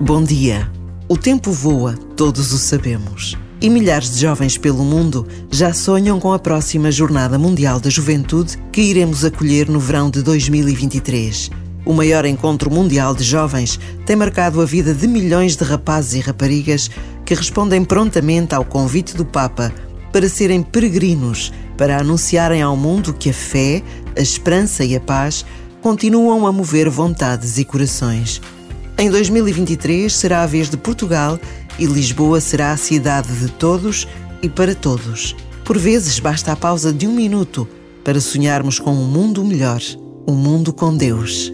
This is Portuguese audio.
Bom dia. O tempo voa, todos o sabemos. E milhares de jovens pelo mundo já sonham com a próxima Jornada Mundial da Juventude que iremos acolher no verão de 2023. O maior encontro mundial de jovens tem marcado a vida de milhões de rapazes e raparigas que respondem prontamente ao convite do Papa para serem peregrinos, para anunciarem ao mundo que a fé, a esperança e a paz continuam a mover vontades e corações. Em 2023 será a vez de Portugal e Lisboa será a cidade de todos e para todos. Por vezes basta a pausa de um minuto para sonharmos com um mundo melhor, um mundo com Deus.